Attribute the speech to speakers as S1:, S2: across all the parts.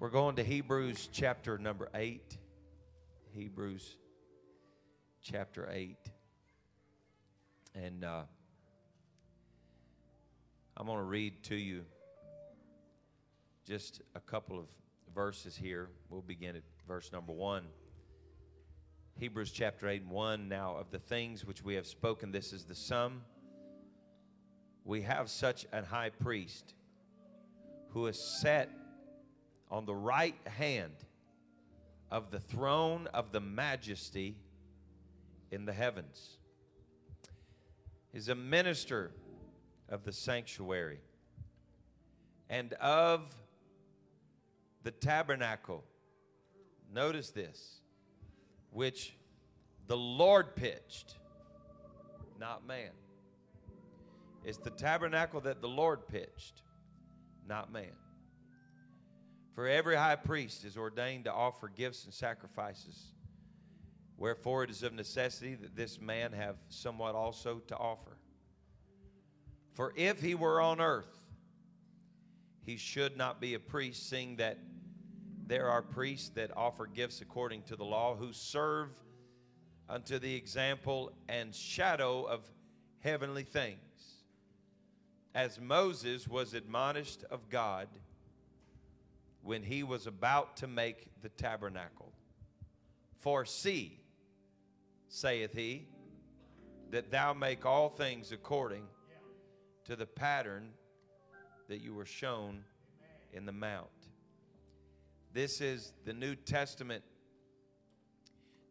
S1: We're going to Hebrews chapter number 8. Hebrews chapter 8. And uh, I'm going to read to you just a couple of verses here. We'll begin at verse number 1. Hebrews chapter 8 and 1. Now, of the things which we have spoken, this is the sum. We have such an high priest who is set on the right hand of the throne of the majesty in the heavens. Is a minister of the sanctuary and of the tabernacle. Notice this, which the Lord pitched, not man. It's the tabernacle that the Lord pitched, not man. For every high priest is ordained to offer gifts and sacrifices. Wherefore it is of necessity that this man have somewhat also to offer. For if he were on earth, he should not be a priest, seeing that there are priests that offer gifts according to the law, who serve unto the example and shadow of heavenly things. As Moses was admonished of God when he was about to make the tabernacle. For see, saith he, that thou make all things according to the pattern that you were shown in the mount. This is the New Testament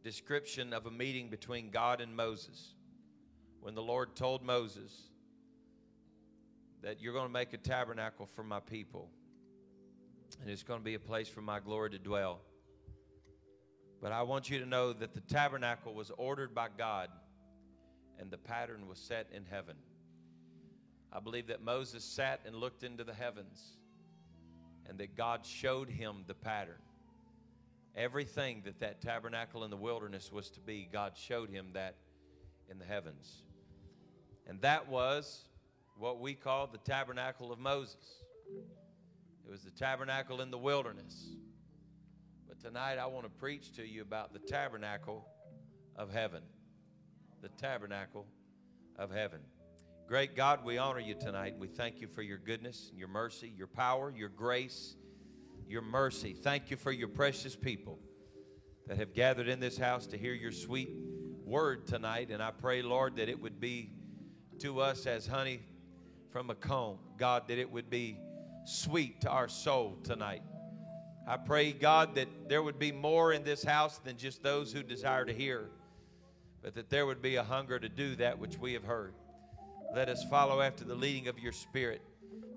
S1: description of a meeting between God and Moses. When the Lord told Moses that you're going to make a tabernacle for my people and it's going to be a place for my glory to dwell. But I want you to know that the tabernacle was ordered by God and the pattern was set in heaven. I believe that Moses sat and looked into the heavens and that God showed him the pattern. Everything that that tabernacle in the wilderness was to be, God showed him that in the heavens. And that was what we call the tabernacle of Moses. It was the tabernacle in the wilderness. But tonight I want to preach to you about the tabernacle of heaven. The tabernacle of heaven. Great God, we honor you tonight. We thank you for your goodness, your mercy, your power, your grace, your mercy. Thank you for your precious people that have gathered in this house to hear your sweet word tonight. And I pray, Lord, that it would be to us as honey from a comb. God, that it would be sweet to our soul tonight. I pray, God, that there would be more in this house than just those who desire to hear, but that there would be a hunger to do that which we have heard. Let us follow after the leading of your Spirit.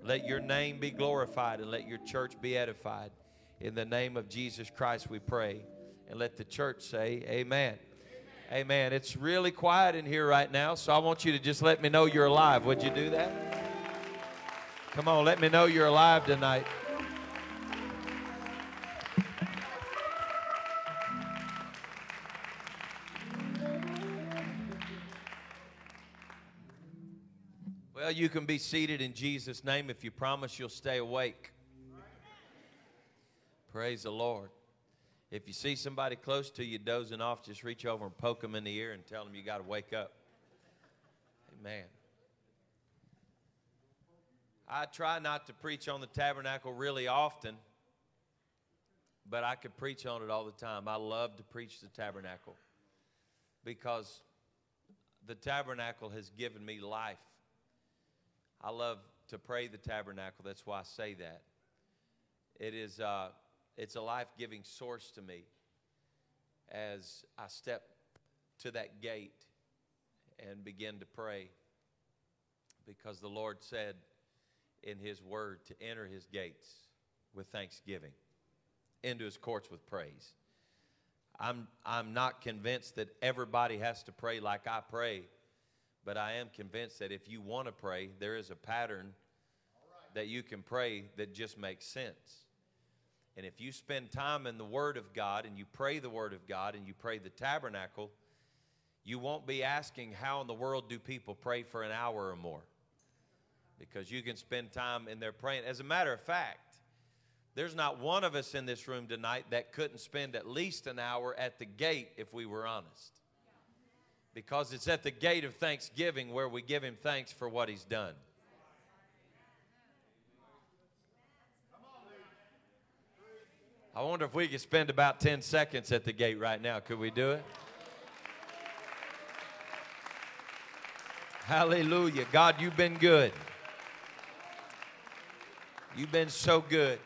S1: Let your name be glorified and let your church be edified. In the name of Jesus Christ, we pray. And let the church say, Amen. Amen. It's really quiet in here right now, so I want you to just let me know you're alive. Would you do that? Come on, let me know you're alive tonight. Well, you can be seated in Jesus' name if you promise you'll stay awake. Praise the Lord. If you see somebody close to you dozing off, just reach over and poke them in the ear and tell them you got to wake up. Amen. I try not to preach on the tabernacle really often, but I could preach on it all the time. I love to preach the tabernacle because the tabernacle has given me life. I love to pray the tabernacle. That's why I say that. It is uh, it's a life-giving source to me as I step to that gate and begin to pray because the Lord said in His Word to enter His gates with thanksgiving, into His courts with praise. I'm, I'm not convinced that everybody has to pray like I pray, but I am convinced that if you want to pray, there is a pattern that you can pray that just makes sense. And if you spend time in the Word of God and you pray the Word of God and you pray the tabernacle, you won't be asking, How in the world do people pray for an hour or more? Because you can spend time in there praying. As a matter of fact, There's not one of us in this room tonight that couldn't spend at least an hour at the gate if we were honest. Because it's at the gate of thanksgiving where we give him thanks for what he's done. I wonder if we could spend about 10 seconds at the gate right now. Could we do it? Hallelujah. God, you've been good. You've been so good.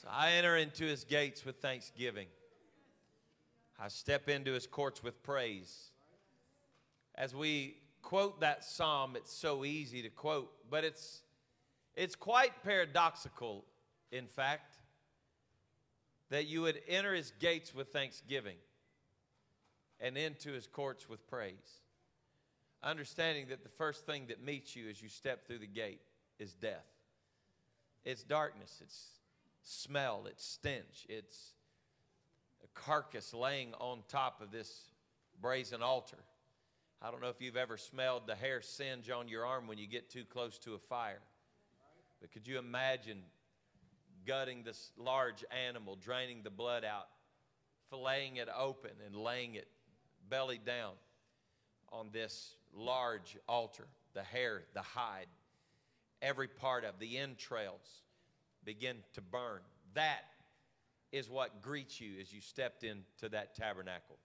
S1: So I enter into his gates with thanksgiving. I step into his courts with praise. As we quote that psalm, it's so easy to quote, but it's, it's quite paradoxical, in fact, that you would enter his gates with thanksgiving and into his courts with praise. Understanding that the first thing that meets you as you step through the gate is death. It's darkness, it's smell, it's stench, it's a carcass laying on top of this brazen altar. I don't know if you've ever smelled the hair singe on your arm when you get too close to a fire. But could you imagine gutting this large animal, draining the blood out, filleting it open, and laying it belly down on this large altar? The hair, the hide, every part of the entrails begin to burn. That is what greets you as you stepped into that tabernacle.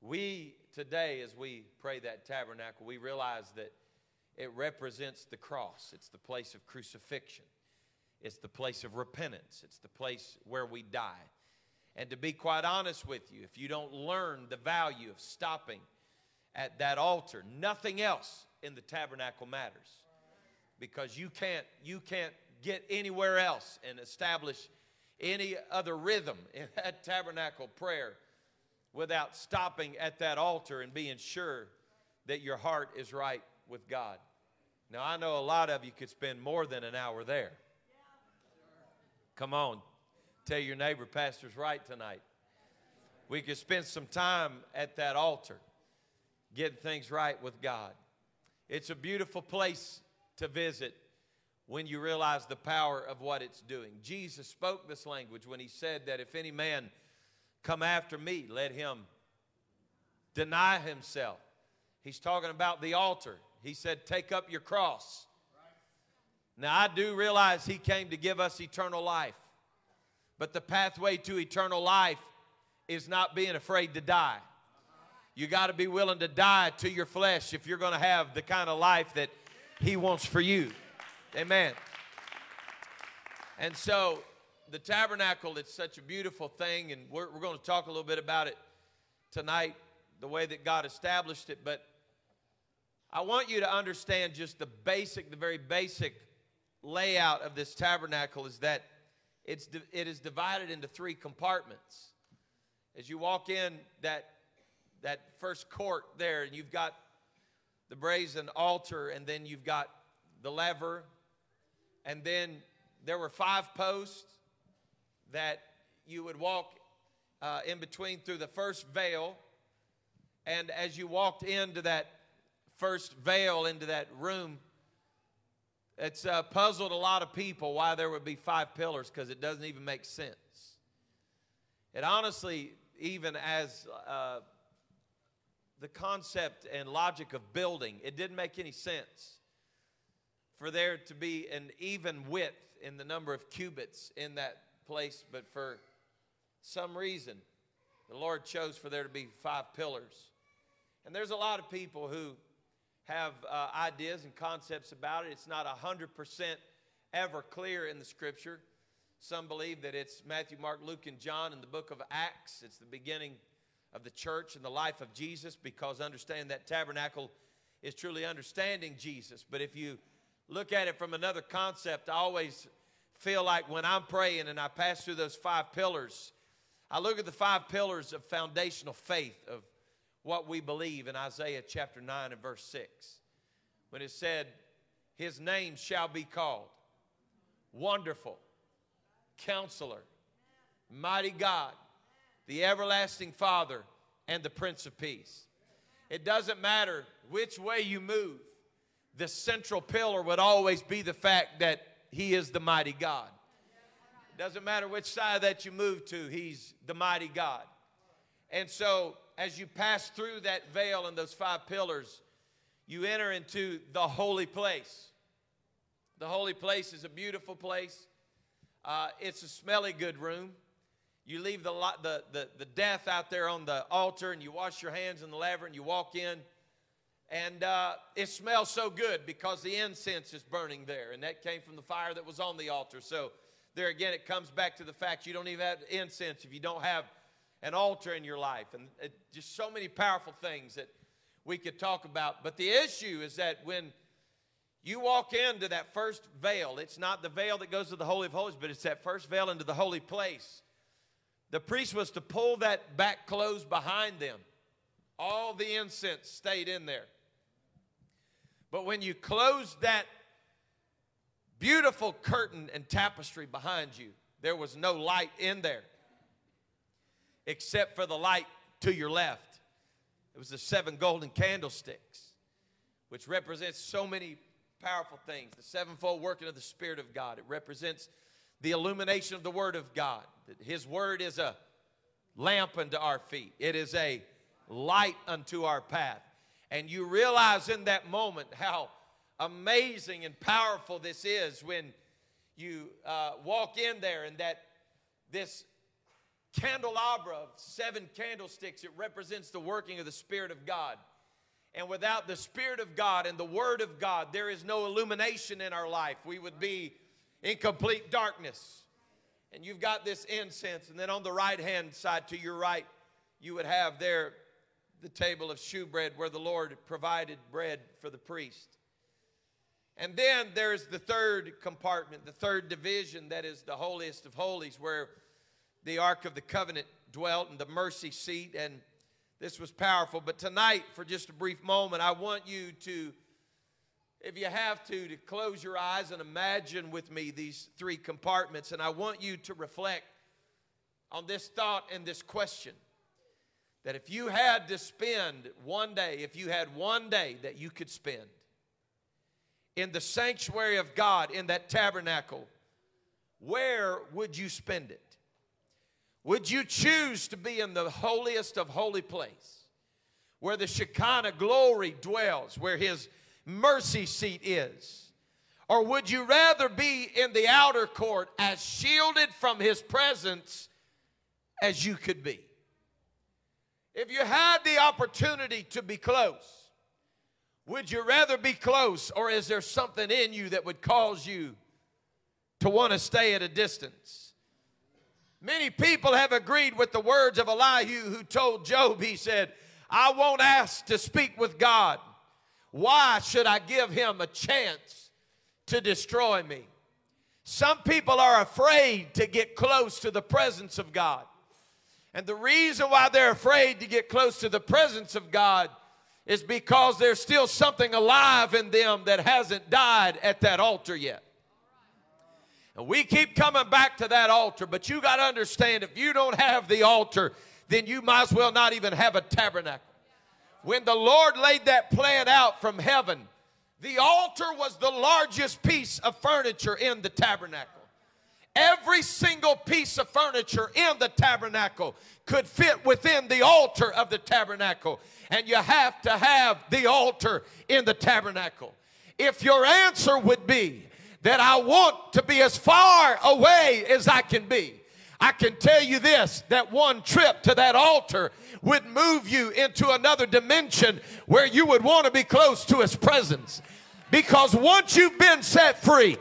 S1: We today, as we pray that tabernacle, we realize that it represents the cross. It's the place of crucifixion. It's the place of repentance. It's the place where we die. And to be quite honest with you, if you don't learn the value of stopping at that altar, nothing else in the tabernacle matters because you can't you can't get anywhere else and establish any other rhythm in that tabernacle prayer without stopping at that altar and being sure that your heart is right with God. Now, I know a lot of you could spend more than an hour there. Come on, tell your neighbor, Pastor's right tonight. We could spend some time at that altar getting things right with God. It's a beautiful place to visit when you realize the power of what it's doing. Jesus spoke this language when he said that if any man come after me, let him deny himself. He's talking about the altar. He said, Take up your cross. Now, I do realize he came to give us eternal life, but the pathway to eternal life is not being afraid to die. You got to be willing to die to your flesh if you're going to have the kind of life that he wants for you. Amen. And so the tabernacle, it's such a beautiful thing, and we're, we're going to talk a little bit about it tonight, the way that God established it. But I want you to understand just the basic, the very basic layout of this tabernacle is that it's, it is divided into three compartments. As you walk in that, that first court there, and you've got the brazen altar, and then you've got the laver. and then there were five posts that you would walk uh, in between through the first veil. And as you walked into that first veil, into that room, it's uh, puzzled a lot of people why there would be five pillars because it doesn't even make sense. It honestly, even as uh, the concept and logic of building, it didn't make any sense for there to be an even width in the number of cubits in that place, but for some reason, the Lord chose for there to be five pillars. And there's a lot of people who have uh, ideas and concepts about it. It's not 100% ever clear in the scripture. Some believe that it's Matthew, Mark, Luke, and John in the book of Acts. It's the beginning of the church and the life of Jesus because understanding that tabernacle is truly understanding Jesus. But if you look at it from another concept, I always feel like when I'm praying and I pass through those five pillars, I look at the five pillars of foundational faith of what we believe in Isaiah chapter 9 and verse 6. When it said, His name shall be called Wonderful, Counselor, Mighty God, the Everlasting Father, and the Prince of Peace. It doesn't matter which way you move, the central pillar would always be the fact that He is the mighty God. It doesn't matter which side that you move to, He's the mighty God. And so, as you pass through that veil and those five pillars, you enter into the holy place. The holy place is a beautiful place. Uh, it's a smelly good room. You leave the, the, the, the death out there on the altar and you wash your hands in the laver and you walk in. And uh, it smells so good because the incense is burning there. And that came from the fire that was on the altar. So, there again, it comes back to the fact you don't even have incense if you don't have an altar in your life. And it, just so many powerful things that we could talk about. But the issue is that when you walk into that first veil, it's not the veil that goes to the Holy of Holies, but it's that first veil into the holy place. The priest was to pull that back closed behind them. All the incense stayed in there. But when you closed that beautiful curtain and tapestry behind you, there was no light in there except for the light to your left. It was the seven golden candlesticks, which represents so many powerful things. The sevenfold working of the Spirit of God. It represents the illumination of the Word of God. His Word is a lamp unto our feet, it is a light unto our path. And you realize in that moment how amazing and powerful this is when you uh, walk in there and that this candelabra of seven candlesticks, it represents the working of the Spirit of God. And without the Spirit of God and the Word of God, there is no illumination in our life. We would be in complete darkness and you've got this incense, and then on the right hand side to your right, you would have there the table of shewbread where the Lord provided bread for the priest. And then there's the third compartment, the third division, that is the holiest of holies, where the Ark of the Covenant dwelt and the mercy seat. And this was powerful. But tonight, for just a brief moment, I want you to if you have to, to close your eyes and imagine with me these three compartments. And I want you to reflect on this thought and this question that if you had to spend one day, if you had one day that you could spend in the sanctuary of God, in that tabernacle, where would you spend it? Would you choose to be in the holiest of holy place, where the Shekinah glory dwells, where His mercy seat is? Or would you rather be in the outer court as shielded from his presence as you could be? If you had the opportunity to be close, would you rather be close or is there something in you that would cause you to want to stay at a distance? Many people have agreed with the words of Elihu who told Job, he said, I won't ask to speak with God why should I give him a chance to destroy me? Some people are afraid to get close to the presence of God. And the reason why they're afraid to get close to the presence of God is because there's still something alive in them that hasn't died at that altar yet. And we keep coming back to that altar, but you got to understand if you don't have the altar, then you might as well not even have a tabernacle. When the Lord laid that plan out from heaven, the altar was the largest piece of furniture in the tabernacle. Every single piece of furniture in the tabernacle could fit within the altar of the tabernacle. And you have to have the altar in the tabernacle. If your answer would be that I want to be as far away as I can be, I can tell you this that one trip to that altar would move you into another dimension where you would want to be close to His presence. Because once you've been set free,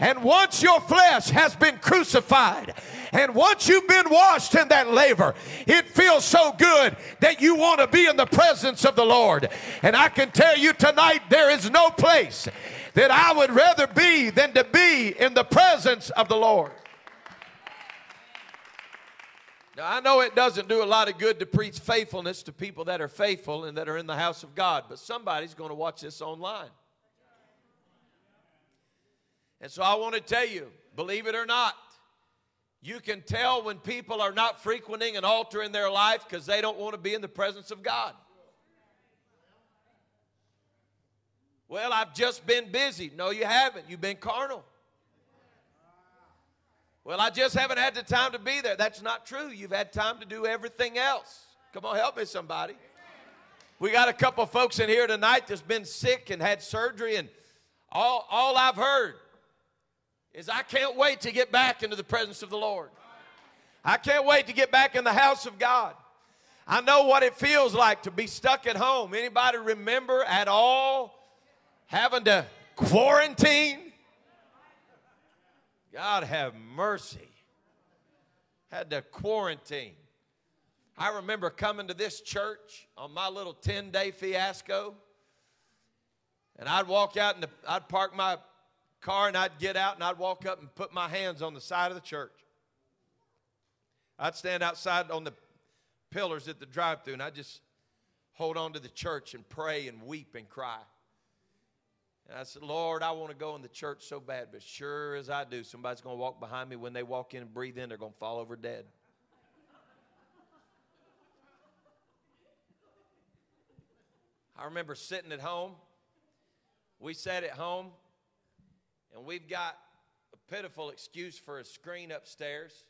S1: and once your flesh has been crucified, and once you've been washed in that laver, it feels so good that you want to be in the presence of the Lord. And I can tell you tonight, there is no place that I would rather be than to be in the presence of the Lord. Now, I know it doesn't do a lot of good to preach faithfulness to people that are faithful and that are in the house of God, but somebody's going to watch this online. And so I want to tell you, believe it or not, you can tell when people are not frequenting an altar in their life because they don't want to be in the presence of God. Well, I've just been busy. No, you haven't. You've been carnal. Well, I just haven't had the time to be there. That's not true. You've had time to do everything else. Come on, help me, somebody. We got a couple folks in here tonight that's been sick and had surgery, and all, all I've heard is I can't wait to get back into the presence of the Lord. I can't wait to get back in the house of God. I know what it feels like to be stuck at home. Anybody remember at all having to quarantine? God have mercy. Had to quarantine. I remember coming to this church on my little 10 day fiasco. And I'd walk out and I'd park my car and I'd get out and I'd walk up and put my hands on the side of the church. I'd stand outside on the pillars at the drive through and I'd just hold on to the church and pray and weep and cry. And I said, Lord, I want to go in the church so bad, but sure as I do, somebody's going to walk behind me. When they walk in and breathe in, they're going to fall over dead. I remember sitting at home. We sat at home, and we've got a pitiful excuse for a screen upstairs.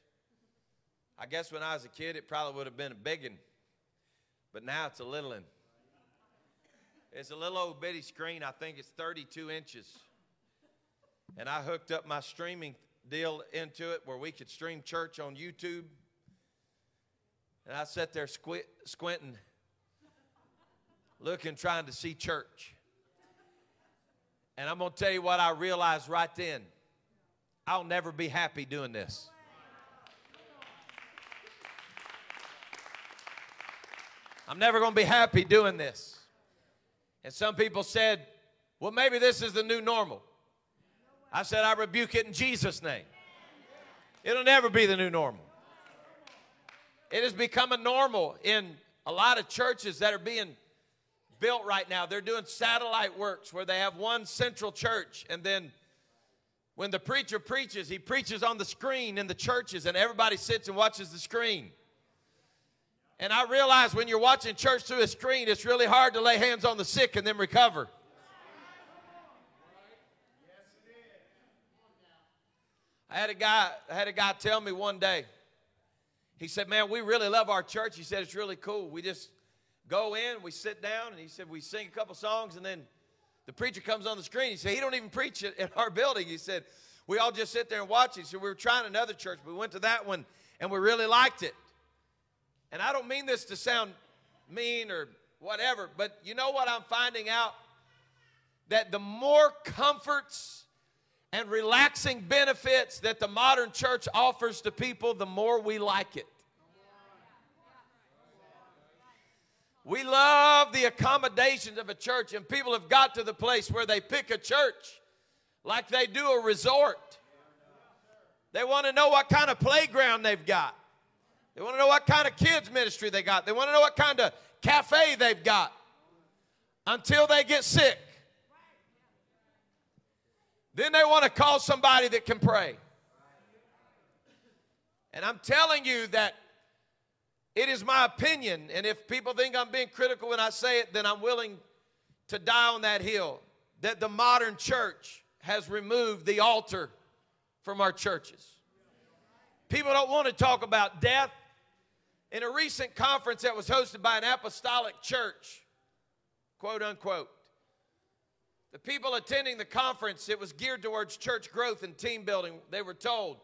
S1: I guess when I was a kid, it probably would have been a big one, but now it's a little one. It's a little old bitty screen. I think it's 32 inches. And I hooked up my streaming deal into it where we could stream church on YouTube. And I sat there squint, squinting, looking, trying to see church. And I'm going to tell you what I realized right then I'll never be happy doing this. I'm never going to be happy doing this. And some people said, well, maybe this is the new normal. I said, I rebuke it in Jesus' name. It'll never be the new normal. It has become a normal in a lot of churches that are being built right now. They're doing satellite works where they have one central church, and then when the preacher preaches, he preaches on the screen in the churches, and everybody sits and watches the screen. And I realize when you're watching church through a screen, it's really hard to lay hands on the sick and then recover. I had a guy, I had a guy tell me one day. He said, "Man, we really love our church." He said, "It's really cool. We just go in, we sit down, and he said we sing a couple songs, and then the preacher comes on the screen. He said he don't even preach it in our building. He said we all just sit there and watch. He said we were trying another church, we went to that one, and we really liked it. And I don't mean this to sound mean or whatever, but you know what I'm finding out? That the more comforts and relaxing benefits that the modern church offers to people, the more we like it. We love the accommodations of a church, and people have got to the place where they pick a church like they do a resort. They want to know what kind of playground they've got. They want to know what kind of kids ministry they got. They want to know what kind of cafe they've got until they get sick. Then they want to call somebody that can pray. And I'm telling you that it is my opinion, and if people think I'm being critical when I say it, then I'm willing to die on that hill. That the modern church has removed the altar from our churches. People don't want to talk about death. In a recent conference that was hosted by an apostolic church, quote unquote, the people attending the conference, it was geared towards church growth and team building. They were told,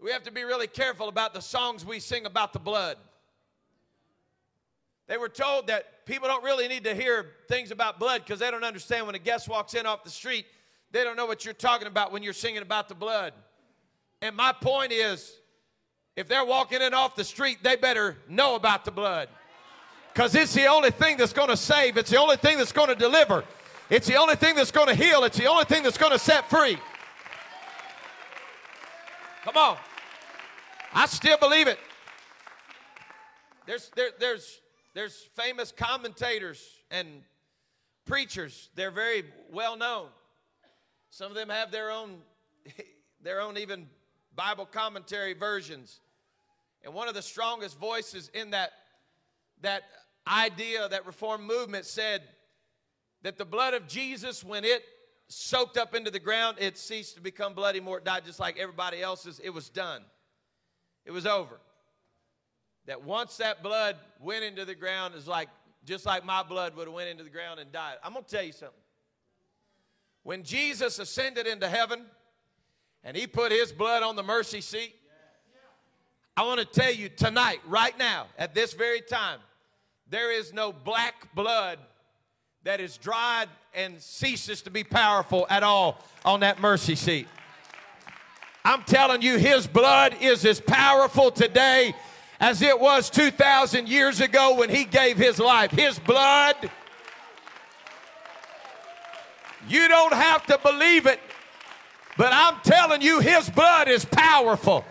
S1: we have to be really careful about the songs we sing about the blood. They were told that people don't really need to hear things about blood because they don't understand when a guest walks in off the street, they don't know what you're talking about when you're singing about the blood. And my point is, if they're walking in off the street, they better know about the blood. Because it's the only thing that's going to save, it's the only thing that's going to deliver, it's the only thing that's going to heal, it's the only thing that's going to set free. Come on. I still believe it. There's, there, there's, there's famous commentators and preachers. They're very well known. Some of them have their own, their own even Bible commentary versions. And one of the strongest voices in that, that idea, that reform movement said that the blood of Jesus, when it soaked up into the ground, it ceased to become bloody more. It died just like everybody else's. It was done. It was over. That once that blood went into the ground, is like just like my blood would have went into the ground and died. I'm gonna tell you something. When Jesus ascended into heaven and he put his blood on the mercy seat, I want to tell you tonight, right now, at this very time, there is no black blood that is dried and ceases to be powerful at all on that mercy seat. I'm telling you, his blood is as powerful today as it was 2,000 years ago when he gave his life. His blood, you don't have to believe it, but I'm telling you, his blood is powerful.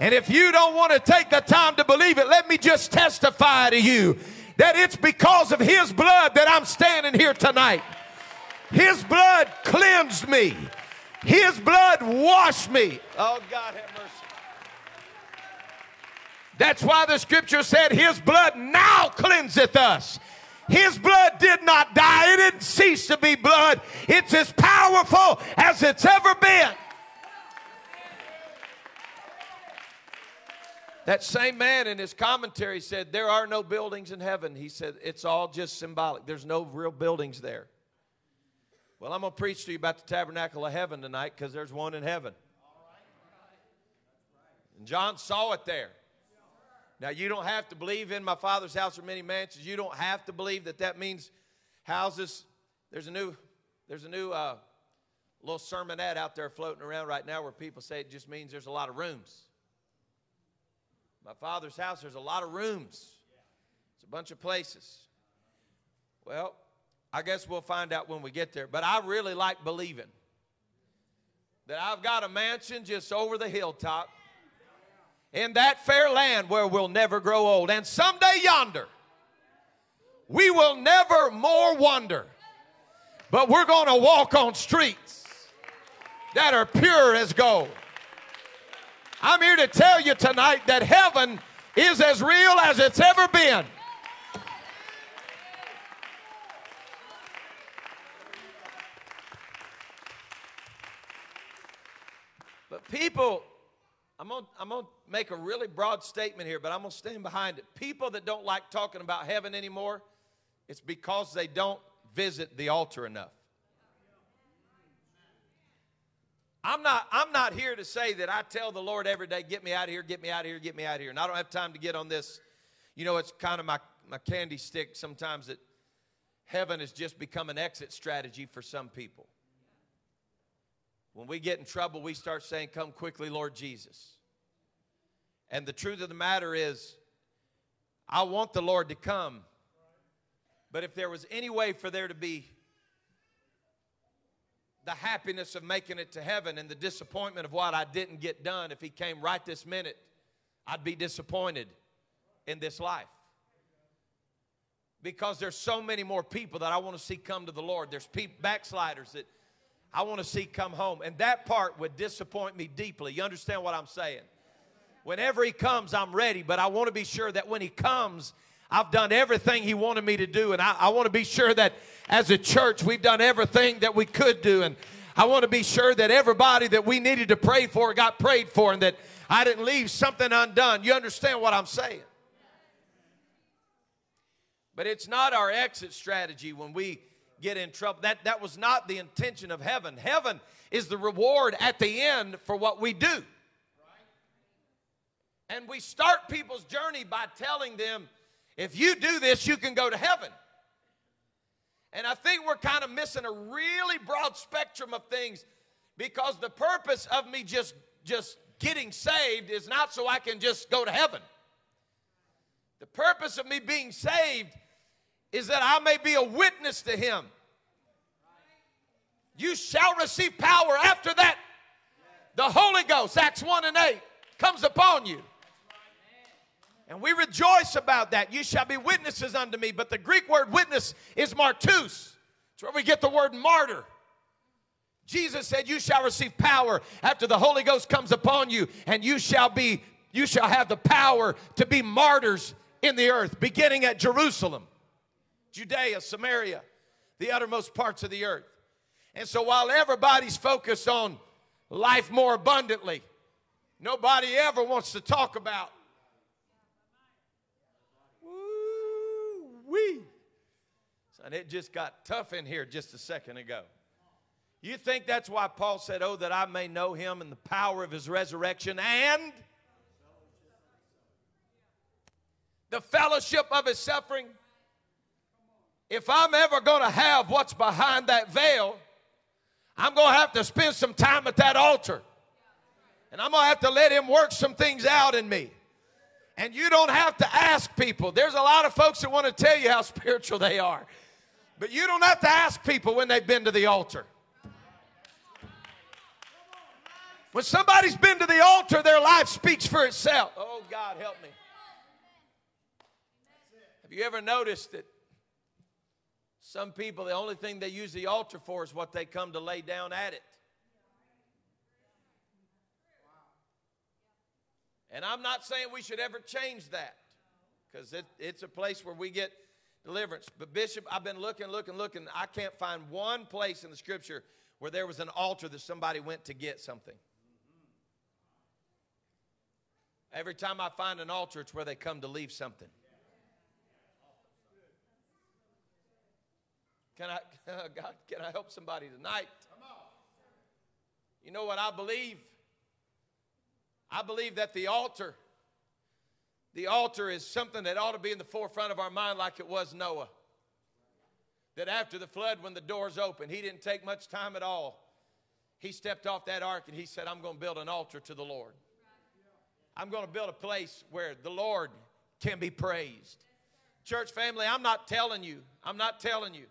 S1: And if you don't want to take the time to believe it, let me just testify to you that it's because of His blood that I'm standing here tonight. His blood cleansed me, His blood washed me. Oh, God, have mercy. That's why the scripture said, His blood now cleanseth us. His blood did not die, it didn't cease to be blood. It's as powerful as it's ever been. That same man in his commentary said, There are no buildings in heaven. He said, It's all just symbolic. There's no real buildings there. Well, I'm going to preach to you about the tabernacle of heaven tonight because there's one in heaven. And John saw it there. Now, you don't have to believe in my father's house or many mansions. You don't have to believe that that means houses. There's a new, there's a new uh, little sermonette out there floating around right now where people say it just means there's a lot of rooms. My father's house, there's a lot of rooms, it's a bunch of places. Well, I guess we'll find out when we get there. But I really like believing that I've got a mansion just over the hilltop in that fair land where we'll never grow old. And someday yonder, we will never more wonder, but we're going to walk on streets that are pure as gold. I'm here to tell you tonight that heaven is as real as it's ever been. But people, I'm going I'm to make a really broad statement here, but I'm going to stand behind it. People that don't like talking about heaven anymore, it's because they don't visit the altar enough. I'm not, I'm not here to say that I tell the Lord every day, get me out of here, get me out of here, get me out of here. And I don't have time to get on this. You know, it's kind of my, my candy stick sometimes that heaven has just become an exit strategy for some people. When we get in trouble, we start saying, Come quickly, Lord Jesus. And the truth of the matter is, I want the Lord to come. But if there was any way for there to be the happiness of making it to heaven and the disappointment of what I didn't get done, if he came right this minute, I'd be disappointed in this life. Because there's so many more people that I want to see come to the Lord. There's people, backsliders that I want to see come home. And that part would disappoint me deeply. You understand what I'm saying? Whenever he comes, I'm ready, but I want to be sure that when he comes, I've done everything He wanted me to do. And I, I want to be sure that as a church, we've done everything that we could do. And I want to be sure that everybody that we needed to pray for got prayed for and that I didn't leave something undone. You understand what I'm saying? But it's not our exit strategy when we get in trouble. That, that was not the intention of heaven. Heaven is the reward at the end for what we do. And we start people's journey by telling them, if you do this, you can go to heaven. And I think we're kind of missing a really broad spectrum of things because the purpose of me just just getting saved is not so I can just go to heaven. The purpose of me being saved is that I may be a witness to him. You shall receive power after that. The Holy Ghost, Acts 1 and 8, comes upon you. And we rejoice about that. You shall be witnesses unto me. But the Greek word witness is martus. It's where we get the word martyr. Jesus said, You shall receive power after the Holy Ghost comes upon you, and you shall be, you shall have the power to be martyrs in the earth, beginning at Jerusalem, Judea, Samaria, the uttermost parts of the earth. And so while everybody's focused on life more abundantly, nobody ever wants to talk about And it just got tough in here just a second ago. You think that's why Paul said, Oh, that I may know him and the power of his resurrection and the fellowship of his suffering? If I'm ever going to have what's behind that veil, I'm going to have to spend some time at that altar. And I'm going to have to let him work some things out in me. And you don't have to ask people. There's a lot of folks that want to tell you how spiritual they are. But you don't have to ask people when they've been to the altar. When somebody's been to the altar, their life speaks for itself. Oh, God, help me. Have you ever noticed that some people, the only thing they use the altar for is what they come to lay down at it? And I'm not saying we should ever change that because it, it's a place where we get deliverance. But, Bishop, I've been looking, looking, looking. I can't find one place in the scripture where there was an altar that somebody went to get something. Every time I find an altar, it's where they come to leave something. Can I, God, can I help somebody tonight? You know what I believe? I believe that the altar, the altar is something that ought to be in the forefront of our mind like it was Noah. That after the flood, when the doors opened, he didn't take much time at all. He stepped off that ark and he said, I'm going to build an altar to the Lord. I'm going to build a place where the Lord can be praised. Church family, I'm not telling you, I'm not telling you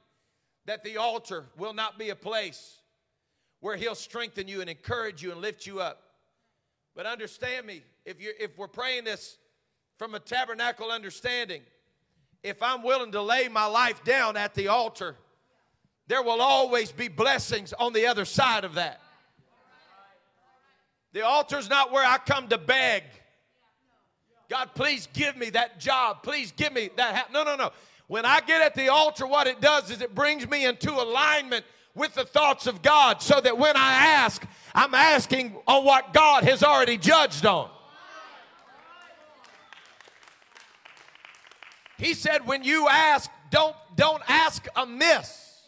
S1: that the altar will not be a place where He'll strengthen you and encourage you and lift you up. But understand me, if, you if we're praying this from a tabernacle understanding, if I'm willing to lay my life down at the altar, there will always be blessings on the other side of that. The altar's not where I come to beg. God, please give me that job. Please give me that. Ha-. No, no, no. When I get at the altar, what it does is it brings me into alignment with the thoughts of God so that when I ask, I'm asking on what God has already judged on. He said, when you ask, don't, don't ask amiss.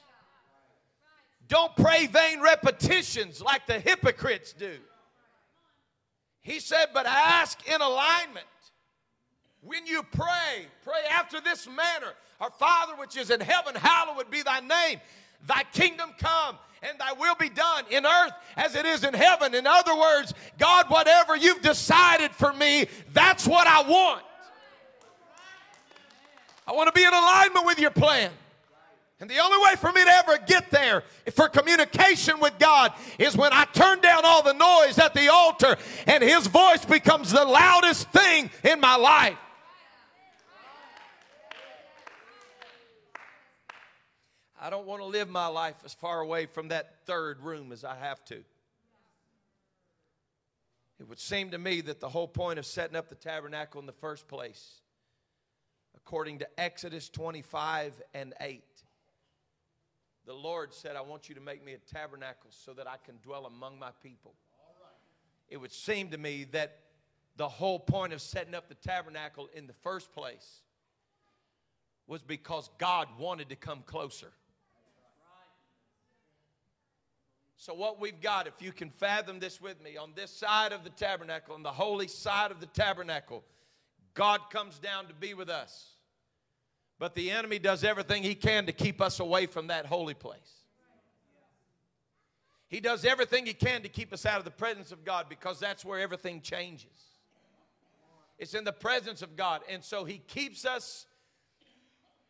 S1: Don't pray vain repetitions like the hypocrites do. He said, but ask in alignment. When you pray, pray after this manner Our Father which is in heaven, hallowed be thy name. Thy kingdom come and thy will be done in earth as it is in heaven. In other words, God, whatever you've decided for me, that's what I want. I want to be in alignment with your plan. And the only way for me to ever get there for communication with God is when I turn down all the noise at the altar and His voice becomes the loudest thing in my life. I don't want to live my life as far away from that third room as I have to. It would seem to me that the whole point of setting up the tabernacle in the first place, according to Exodus 25 and 8, the Lord said, I want you to make me a tabernacle so that I can dwell among my people. It would seem to me that the whole point of setting up the tabernacle in the first place was because God wanted to come closer. So, what we've got, if you can fathom this with me, on this side of the tabernacle, on the holy side of the tabernacle, God comes down to be with us. But the enemy does everything he can to keep us away from that holy place. He does everything he can to keep us out of the presence of God because that's where everything changes. It's in the presence of God. And so he keeps us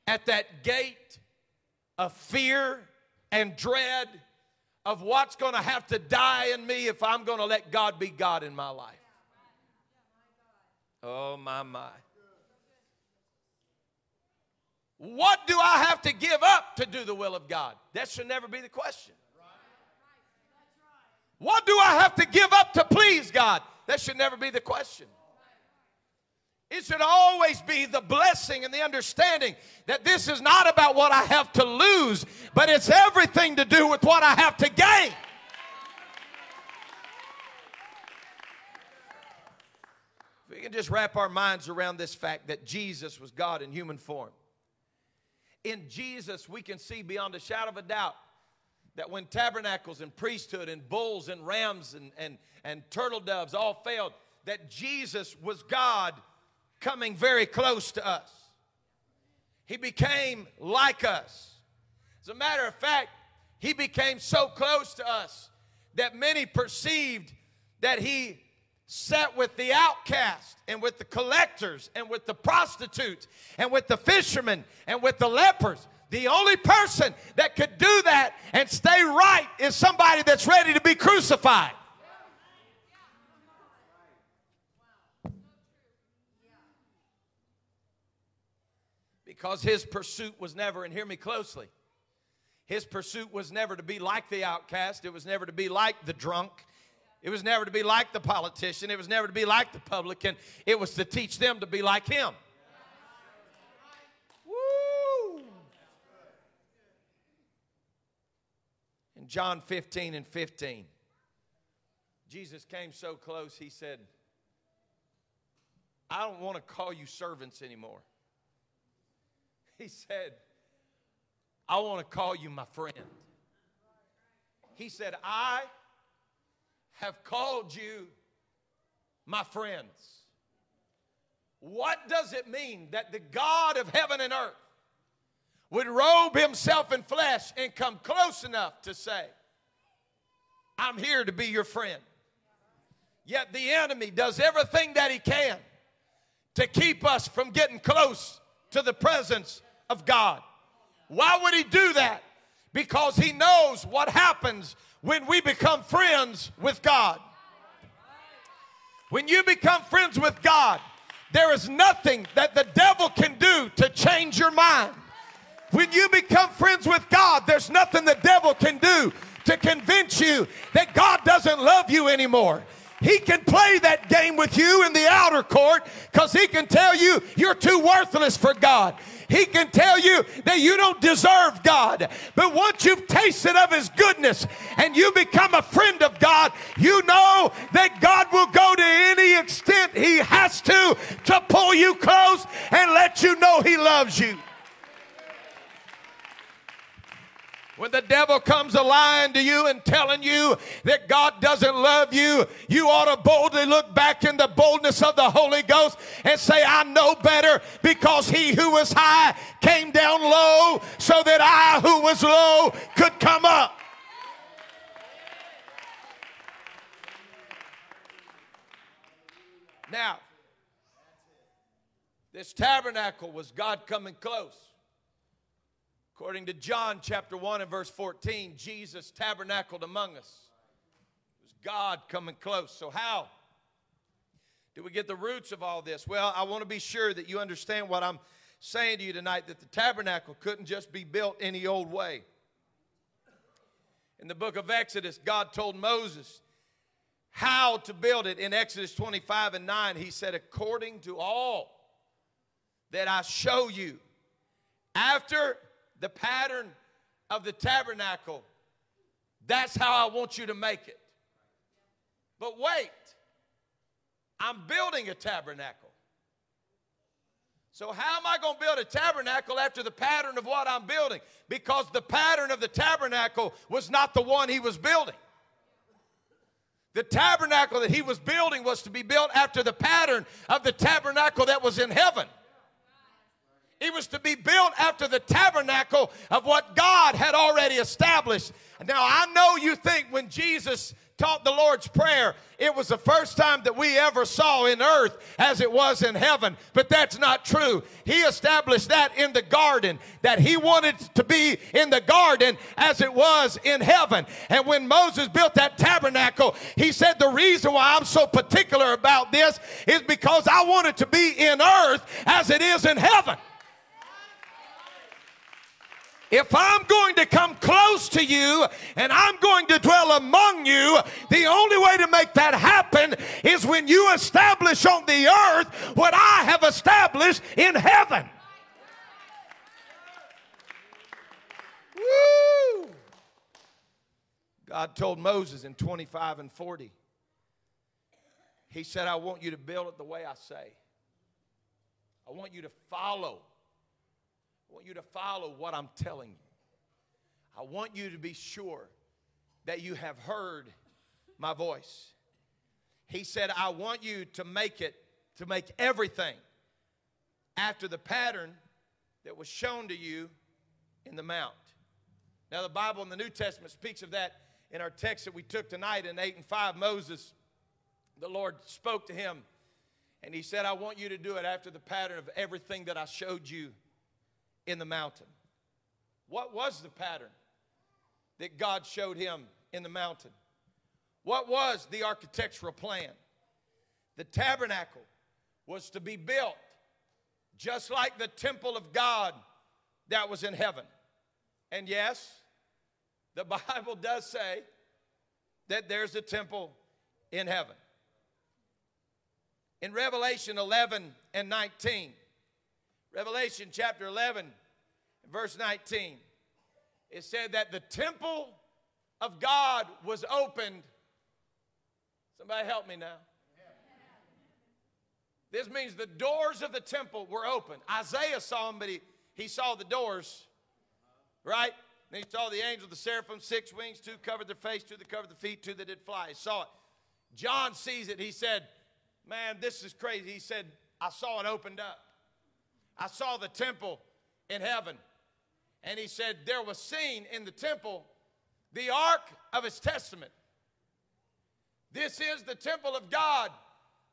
S1: at that gate of fear and dread of what's going to have to die in me if I'm going to let God be God in my life. Oh, my, my. What do I have to give up to do the will of God? That should never be the question. What do I have to give up to please God? That should never be the question. It should always be the blessing and the understanding that this is not about what I have to lose, but it's everything to do with what I have to gain. We can just wrap our minds around this fact that Jesus was God in human form. In Jesus, we can see beyond a shadow of a doubt that when tabernacles and priesthood and bulls and rams and, and, and turtle doves all failed, that Jesus was God coming very close to us. He became like us. As a matter of fact, he became so close to us that many perceived that he sat with the outcast and with the collectors and with the prostitutes and with the fishermen and with the lepers. The only person that could do that and stay right is somebody that's ready to be crucified. Because his pursuit was never, and hear me closely, his pursuit was never to be like the outcast, it was never to be like the drunk. It was never to be like the politician. It was never to be like the publican. It was to teach them to be like him. Woo! In John 15 and 15, Jesus came so close, he said, I don't want to call you servants anymore. He said, I want to call you my friend. He said, I have called you my friends. What does it mean that the God of heaven and earth would robe himself in flesh and come close enough to say, I'm here to be your friend? Yet the enemy does everything that he can to keep us from getting close to the presence of God. Why would he do that? Because he knows what happens when we become friends with God. When you become friends with God, there is nothing that the devil can do to change your mind. When you become friends with God, there's nothing the devil can do to convince you that God doesn't love you anymore. He can play that game with you in the outer court because he can tell you you're too worthless for God. He can tell you that you don't deserve God. But once you've tasted of His goodness and you become a friend of God, you know that God will go to any extent He has to to pull you close and let you know He loves you. When the devil comes a lying to you and telling you that God doesn't love you, you ought to boldly look back in the boldness of the Holy Ghost and say, I know better because he who was high came down low so that I who was low could come up. Now, this tabernacle was God coming close. According to John chapter 1 and verse 14, Jesus tabernacled among us. It was God coming close. So, how do we get the roots of all this? Well, I want to be sure that you understand what I'm saying to you tonight that the tabernacle couldn't just be built any old way. In the book of Exodus, God told Moses how to build it. In Exodus 25 and 9, he said, According to all that I show you, after the pattern of the tabernacle, that's how I want you to make it. But wait, I'm building a tabernacle. So, how am I going to build a tabernacle after the pattern of what I'm building? Because the pattern of the tabernacle was not the one he was building. The tabernacle that he was building was to be built after the pattern of the tabernacle that was in heaven. It was to be built after the tabernacle of what God had already established. Now, I know you think when Jesus taught the Lord's Prayer, it was the first time that we ever saw in earth as it was in heaven. But that's not true. He established that in the garden, that he wanted to be in the garden as it was in heaven. And when Moses built that tabernacle, he said, The reason why I'm so particular about this is because I want it to be in earth as it is in heaven. If I'm going to come close to you and I'm going to dwell among you, the only way to make that happen is when you establish on the earth what I have established in heaven. Woo! God told Moses in 25 and 40, He said, I want you to build it the way I say. I want you to follow. I want you to follow what I'm telling you. I want you to be sure that you have heard my voice. He said, I want you to make it, to make everything after the pattern that was shown to you in the mount. Now, the Bible in the New Testament speaks of that in our text that we took tonight in 8 and 5. Moses, the Lord spoke to him and he said, I want you to do it after the pattern of everything that I showed you in the mountain. What was the pattern that God showed him in the mountain? What was the architectural plan? The tabernacle was to be built just like the temple of God that was in heaven. And yes, the Bible does say that there's a temple in heaven. In Revelation 11 and 19, Revelation chapter 11, verse 19, it said that the temple of God was opened. Somebody help me now. This means the doors of the temple were open. Isaiah saw them, but he, he saw the doors, right? And he saw the angel, the seraphim, six wings, two covered their face, two that covered the feet, two that did fly. He saw it. John sees it. He said, Man, this is crazy. He said, I saw it opened up. I saw the temple in heaven. And he said, There was seen in the temple the ark of his testament. This is the temple of God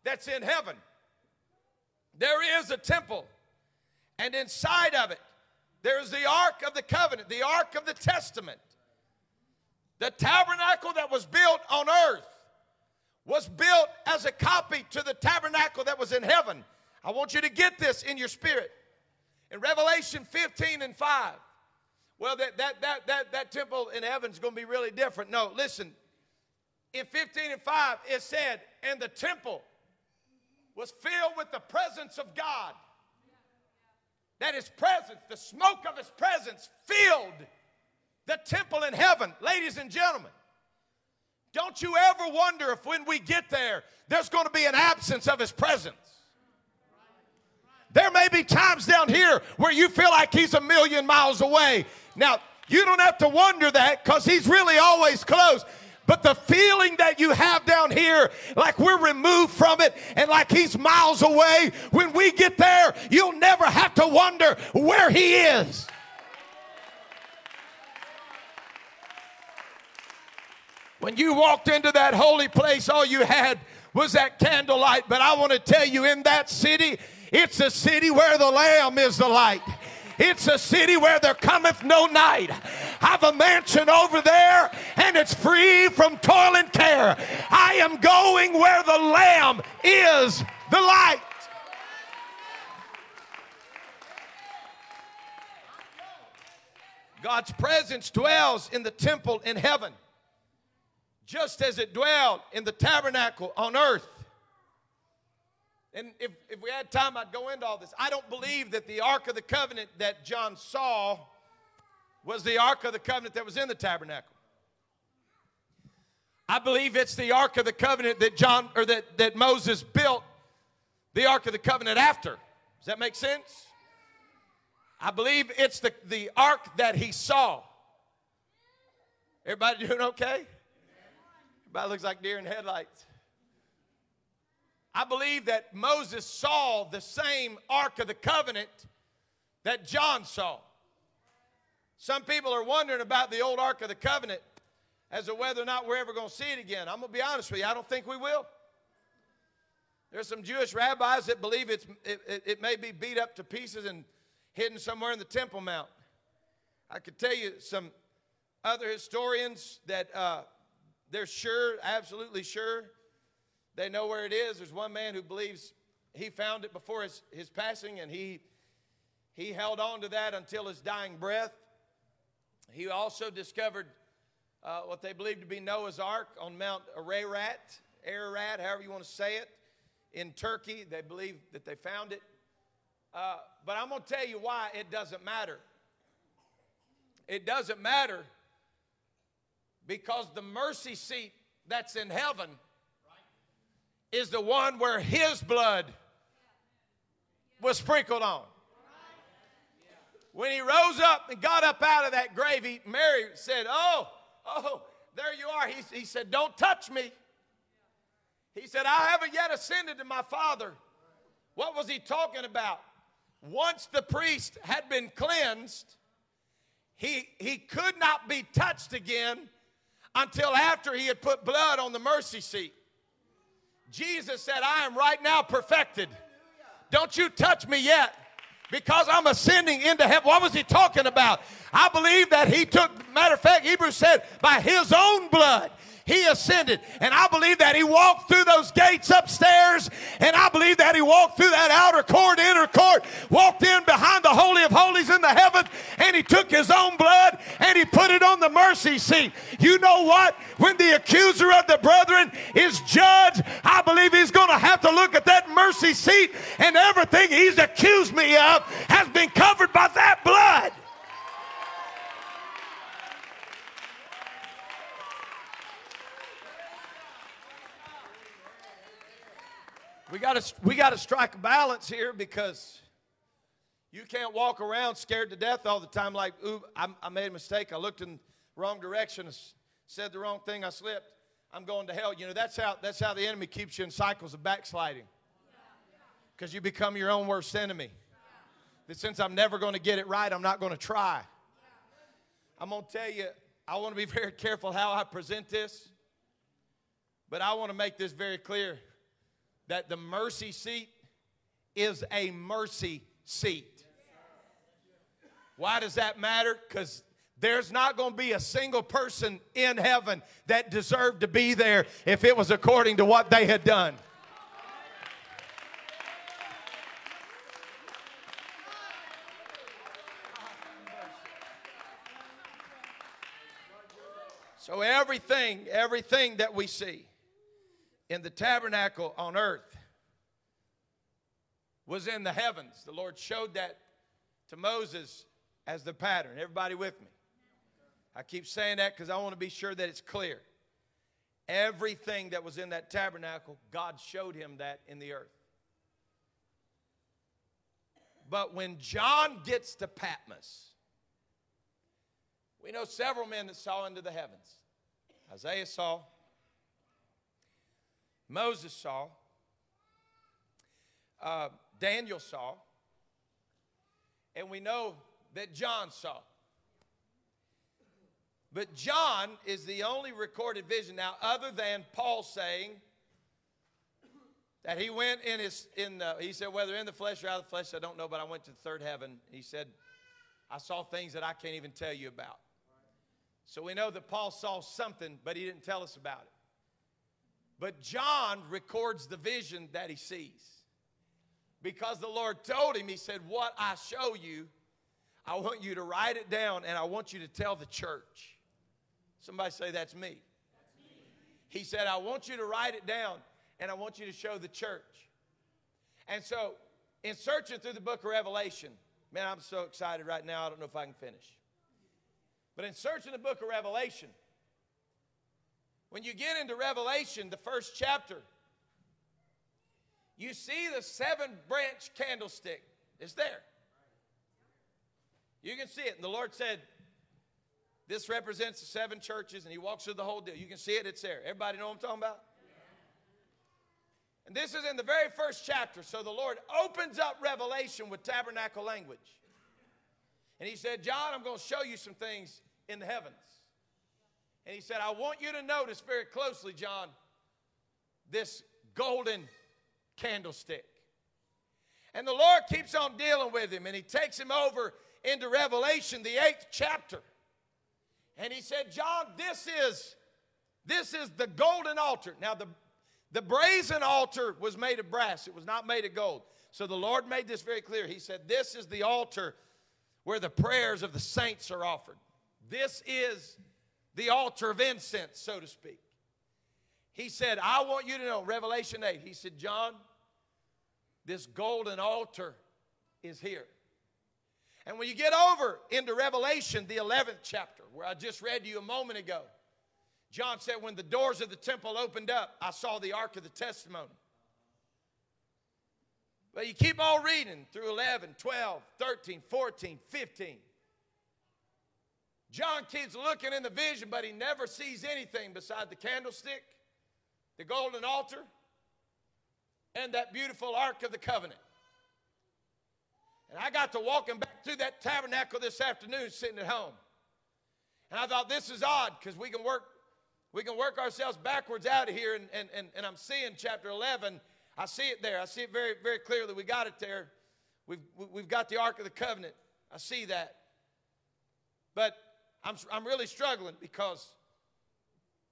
S1: that's in heaven. There is a temple, and inside of it there's the Ark of the Covenant, the Ark of the Testament. The tabernacle that was built on earth was built as a copy to the tabernacle that was in heaven. I want you to get this in your spirit. In Revelation 15 and 5, well, that, that, that, that, that temple in heaven is going to be really different. No, listen. In 15 and 5, it said, and the temple was filled with the presence of God that his presence, the smoke of his presence, filled the temple in heaven. Ladies and gentlemen, don't you ever wonder if when we get there, there's going to be an absence of his presence. There may be times down here where you feel like he's a million miles away. Now, you don't have to wonder that because he's really always close. But the feeling that you have down here, like we're removed from it and like he's miles away, when we get there, you'll never have to wonder where he is. When you walked into that holy place, all you had was that candlelight. But I want to tell you, in that city, it's a city where the Lamb is the light. It's a city where there cometh no night. I've a mansion over there and it's free from toil and care. I am going where the Lamb is the light. God's presence dwells in the temple in heaven, just as it dwelled in the tabernacle on earth. And if, if we had time, I'd go into all this. I don't believe that the Ark of the Covenant that John saw was the Ark of the Covenant that was in the tabernacle. I believe it's the Ark of the Covenant that John or that, that Moses built the Ark of the Covenant after. Does that make sense? I believe it's the, the ark that he saw. Everybody doing okay? Everybody looks like deer in headlights. I believe that Moses saw the same Ark of the Covenant that John saw. Some people are wondering about the old Ark of the Covenant as to whether or not we're ever going to see it again. I'm going to be honest with you, I don't think we will. There's some Jewish rabbis that believe it's, it, it, it may be beat up to pieces and hidden somewhere in the Temple Mount. I could tell you some other historians that uh, they're sure, absolutely sure, they know where it is. There's one man who believes he found it before his, his passing and he, he held on to that until his dying breath. He also discovered uh, what they believe to be Noah's Ark on Mount Ararat, Ararat, however you want to say it, in Turkey. They believe that they found it. Uh, but I'm going to tell you why it doesn't matter. It doesn't matter because the mercy seat that's in heaven is the one where his blood was sprinkled on. When he rose up and got up out of that grave, he, Mary said, Oh, oh, there you are. He, he said, Don't touch me. He said, I haven't yet ascended to my Father. What was he talking about? Once the priest had been cleansed, he, he could not be touched again until after he had put blood on the mercy seat. Jesus said, I am right now perfected. Don't you touch me yet because I'm ascending into heaven. What was he talking about? I believe that he took, matter of fact, Hebrews said, by his own blood he ascended. And I believe that he walked through those gates upstairs, and I believe that he walked through that outer court, inner court, walked in behind the Holy of Holies in the heavens, and he took his own blood and he put it on the mercy seat. You know what? When the accuser of the brethren is judged, I believe he's going to have to look at that mercy seat, and everything he's accused me of has been covered by that blood. We got to we got to strike a balance here because you can't walk around scared to death all the time. Like, ooh, I, I made a mistake. I looked in the wrong direction, said the wrong thing. I slipped. I'm going to hell. You know that's how that's how the enemy keeps you in cycles of backsliding. Because you become your own worst enemy. That since I'm never going to get it right, I'm not going to try. I'm going to tell you, I want to be very careful how I present this, but I want to make this very clear that the mercy seat is a mercy seat. Why does that matter? Because there's not going to be a single person in heaven that deserved to be there if it was according to what they had done. So everything, everything that we see in the tabernacle on earth was in the heavens. The Lord showed that to Moses as the pattern. Everybody with me? I keep saying that because I want to be sure that it's clear. Everything that was in that tabernacle, God showed him that in the earth. But when John gets to Patmos, we know several men that saw into the heavens. Isaiah saw, Moses saw, uh, Daniel saw, and we know that John saw. But John is the only recorded vision now, other than Paul saying that he went in his in the he said whether in the flesh or out of the flesh I don't know, but I went to the third heaven. He said, I saw things that I can't even tell you about. So we know that Paul saw something, but he didn't tell us about it. But John records the vision that he sees. Because the Lord told him, He said, What I show you, I want you to write it down and I want you to tell the church. Somebody say, That's me. He said, I want you to write it down and I want you to show the church. And so, in searching through the book of Revelation, man, I'm so excited right now, I don't know if I can finish. But in searching the book of Revelation, when you get into Revelation, the first chapter, you see the seven branch candlestick. It's there. You can see it. And the Lord said, This represents the seven churches, and He walks through the whole deal. You can see it, it's there. Everybody know what I'm talking about? And this is in the very first chapter. So the Lord opens up Revelation with tabernacle language. And He said, John, I'm going to show you some things in the heavens. And He said, I want you to notice very closely, John, this golden candlestick. And the Lord keeps on dealing with him, and he takes him over into Revelation, the eighth chapter. And he said, John, this is this is the golden altar. Now, the, the brazen altar was made of brass, it was not made of gold. So the Lord made this very clear. He said, This is the altar where the prayers of the saints are offered. This is the altar of incense, so to speak. He said, I want you to know, Revelation 8, he said, John, this golden altar is here. And when you get over into Revelation, the 11th chapter, where I just read to you a moment ago, John said, When the doors of the temple opened up, I saw the ark of the testimony. But you keep on reading through 11, 12, 13, 14, 15. John keeps looking in the vision, but he never sees anything beside the candlestick, the golden altar, and that beautiful Ark of the Covenant. And I got to walking back through that tabernacle this afternoon sitting at home. And I thought this is odd because we can work we can work ourselves backwards out of here and, and, and, and I'm seeing chapter 11 I see it there. I see it very, very clearly. We got it there. We've, we've got the Ark of the Covenant. I see that. But I'm, I'm really struggling because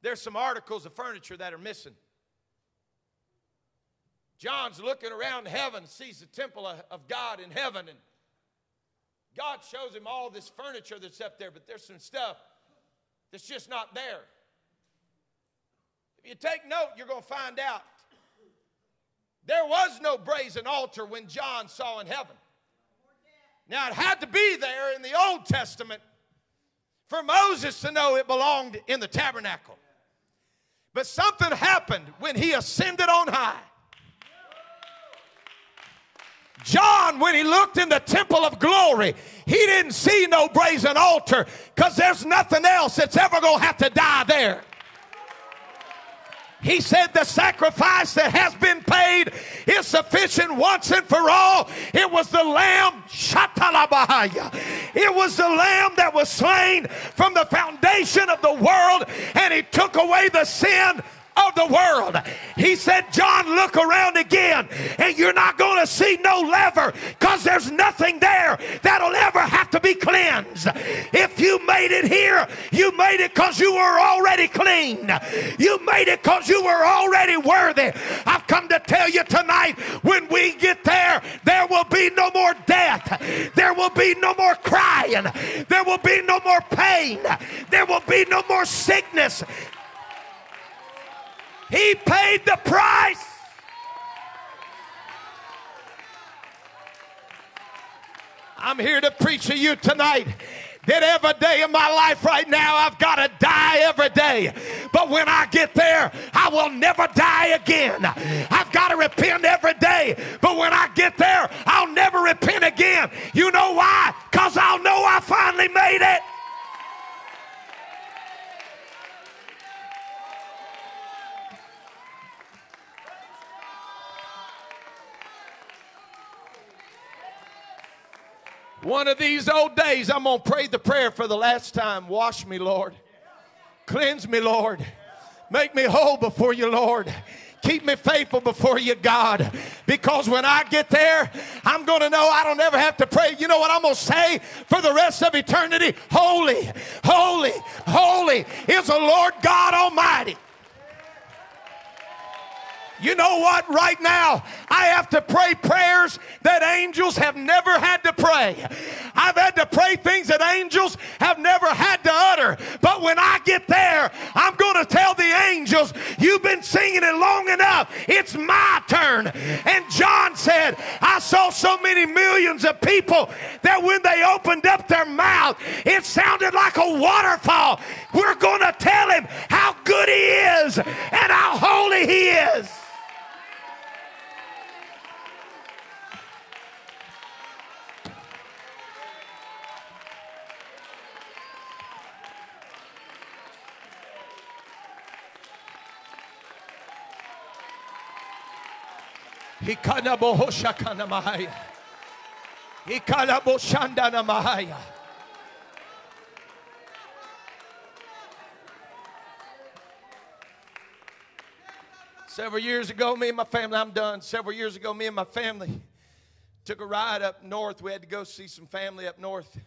S1: there's some articles of furniture that are missing. John's looking around heaven, sees the temple of, God in heaven, and God shows him all this furniture that's up there, but there's some stuff that's just not there. If you take note, you're going to find out there was no brazen altar when John saw in heaven. Now, it had to be there in the Old Testament for Moses to know it belonged in the tabernacle. But something happened when he ascended on high. John, when he looked in the temple of glory, he didn't see no brazen altar because there's nothing else that's ever going to have to die there. He said, The sacrifice that has been paid is sufficient once and for all. It was the lamb, Shatalabahaya. It was the lamb that was slain from the foundation of the world, and he took away the sin of the world. He said, John, look around again, and you're not going to see no laver because there's nothing there that'll ever have to be cleansed. If you made it here, you made it because you were already clean. You made it because you were already worthy. I've come to tell you tonight when we get there, there will be no more death, there will be no more crying, there will be no more pain, there will be no more sickness. He paid the price. I'm here to preach to you tonight that every day of my life right now I've got to die every day. But when I get there, I will never die again. I've got to repent every day. But when I get there, I'll never repent again. You know why? Because I'll know I finally made it. One of these old days, I'm going to pray the prayer for the last time. Wash me, Lord. Cleanse me, Lord. Make me whole before you, Lord. Keep me faithful before you, God. Because when I get there, I'm going to know I don't ever have to pray. You know what I'm going to say for the rest of eternity? Holy, holy, holy is the Lord God Almighty. You know what? Right now, I have to pray prayers that angels have never had to pray. I've had to pray things that angels have never had to utter. But when I get there, I'm going to tell the angels, You've been singing it long enough. It's my turn. And John said, I saw so many millions of people that when they opened up their mouth, it sounded like a waterfall. We're going to tell him how good he is and how holy he is. Ikanabohoshakanamahaya. Ikalaboshandanamahaya. Several years ago, me and my family, I'm done. Several years ago, me and my family took a ride up north. We had to go see some family up north.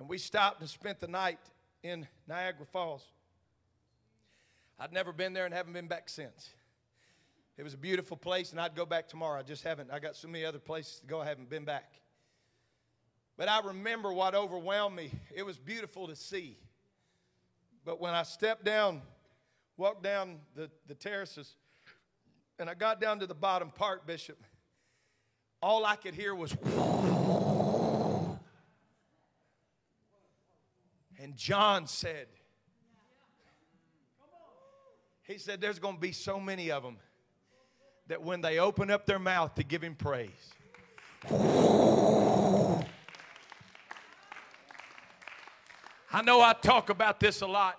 S1: And we stopped and spent the night in Niagara Falls. I'd never been there and haven't been back since. It was a beautiful place, and I'd go back tomorrow. I just haven't. I got so many other places to go. I haven't been back.
S2: But I remember what overwhelmed me. It was beautiful to see. But when I stepped down, walked down the, the terraces, and I got down to the bottom part, Bishop, all I could hear was. And John said, he said, there's going to be so many of them that when they open up their mouth to give him praise, I know I talk about this a lot,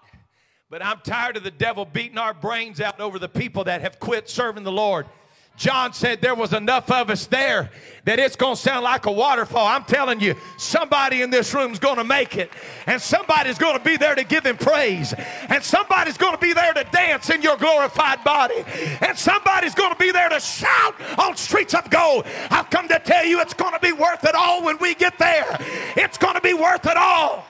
S2: but I'm tired of the devil beating our brains out over the people that have quit serving the Lord. John said there was enough of us there that it's going to sound like a waterfall. I'm telling you, somebody in this room is going to make it, and somebody's going to be there to give him praise, and somebody's going to be there to dance in your glorified body, and somebody's going to be there to shout on streets of gold. I've come to tell you it's going to be worth it all when we get there. It's going to be worth it all.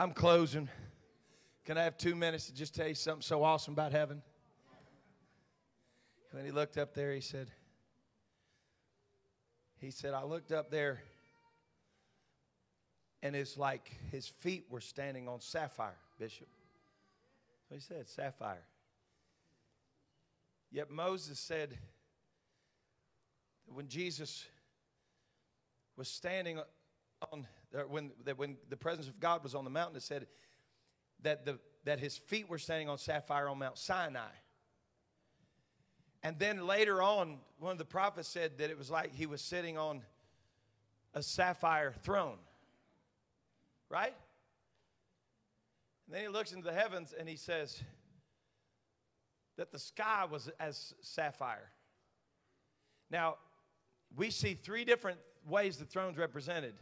S2: I'm closing. Can I have two minutes to just tell you something so awesome about heaven? When he looked up there, he said, he said, I looked up there and it's like his feet were standing on sapphire, Bishop. So he said, sapphire. Yet Moses said that when Jesus was standing on when, that when the presence of God was on the mountain, it said that, the, that his feet were standing on sapphire on Mount Sinai. And then later on, one of the prophets said that it was like he was sitting on a sapphire throne. Right? And then he looks into the heavens and he says that the sky was as sapphire. Now, we see three different ways the throne's represented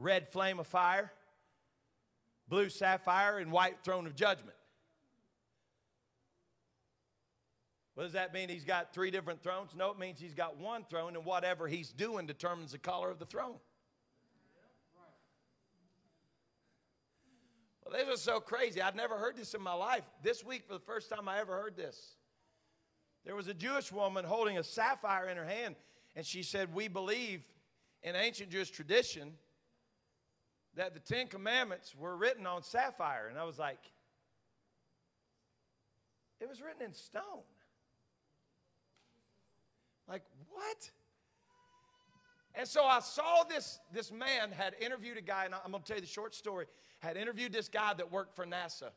S2: red flame of fire, blue sapphire, and white throne of judgment. What does that mean? He's got three different thrones? No, it means he's got one throne, and whatever he's doing determines the color of the throne. Well, this was so crazy. I'd never heard this in my life. This week, for the first time I ever heard this, there was a Jewish woman holding a sapphire in her hand, and she said, We believe in ancient Jewish tradition that the Ten Commandments were written on sapphire. And I was like, it was written in stone. Like, what? And so I saw this, this man had interviewed a guy, and I'm going to tell you the short story, had interviewed this guy that worked for NASA.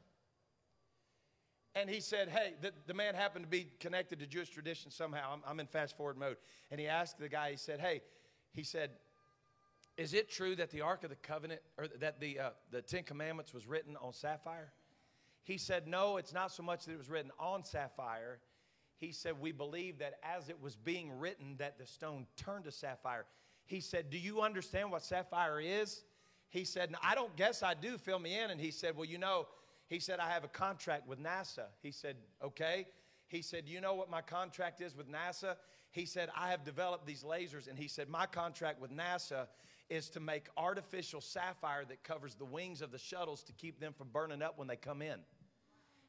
S2: And he said, Hey, the, the man happened to be connected to Jewish tradition somehow. I'm, I'm in fast forward mode. And he asked the guy, he said, Hey, he said, is it true that the Ark of the Covenant, or that the, uh, the Ten Commandments was written on sapphire? He said, No, it's not so much that it was written on sapphire. He said, We believe that as it was being written, that the stone turned to sapphire. He said, Do you understand what sapphire is? He said, I don't guess I do. Fill me in. And he said, Well, you know, he said, I have a contract with NASA. He said, Okay. He said, You know what my contract is with NASA? He said, I have developed these lasers. And he said, My contract with NASA is to make artificial sapphire that covers the wings of the shuttles to keep them from burning up when they come in.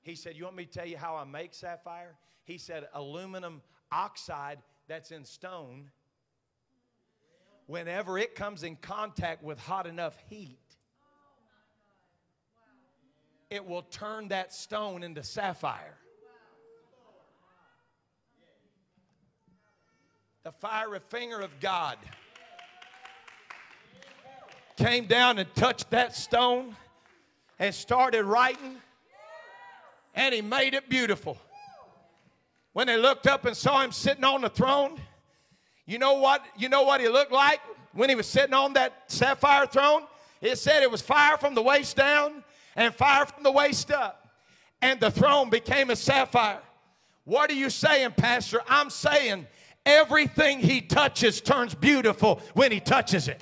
S2: He said, You want me to tell you how I make sapphire? He said, Aluminum oxide that's in stone, whenever it comes in contact with hot enough heat, it will turn that stone into sapphire. The fiery finger of God came down and touched that stone and started writing, and he made it beautiful. When they looked up and saw him sitting on the throne, you know what? You know what he looked like when he was sitting on that sapphire throne? It said it was fire from the waist down and fire from the waist up. And the throne became a sapphire. What are you saying, Pastor? I'm saying everything he touches turns beautiful when he touches it.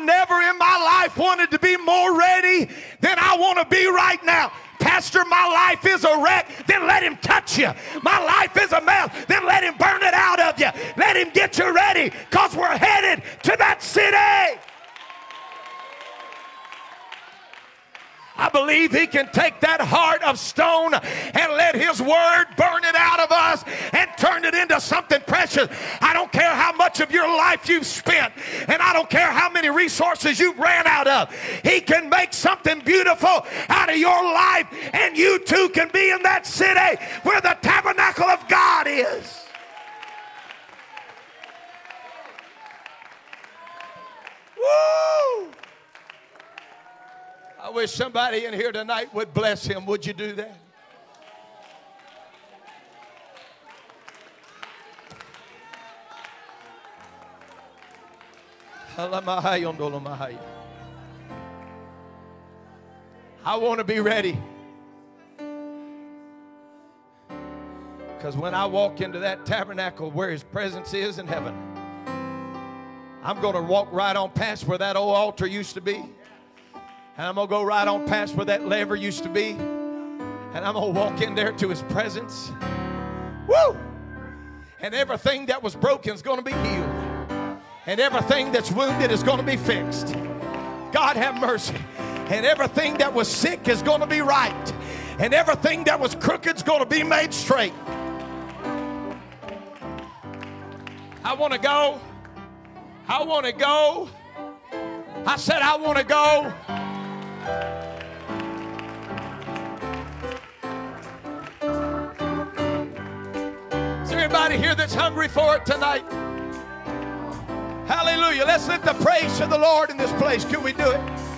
S2: Never in my life wanted to be more ready than I want to be right now. Pastor, my life is a wreck, then let him touch you. My life is a mess, then let him burn it out of you. Let him get you ready because we're headed to that city. I believe he can take that heart of stone and let his word burn it out of us and turn it into something precious. I don't care how much of your life you've spent, and I don't care how many resources you ran out of. He can make something beautiful out of your life, and you too can be in that city where the tabernacle of God is. Woo! I wish somebody in here tonight would bless him. Would you do that? I want to be ready. Because when I walk into that tabernacle where his presence is in heaven, I'm going to walk right on past where that old altar used to be. And I'm going to go right on past where that laver used to be. And I'm going to walk in there to his presence. Woo! And everything that was broken is going to be healed. And everything that's wounded is going to be fixed. God have mercy. And everything that was sick is going to be right. And everything that was crooked is going to be made straight. I want to go. I want to go. I said, I want to go. Is there anybody here that's hungry for it tonight? Hallelujah. Let's lift the praise to the Lord in this place. Can we do it?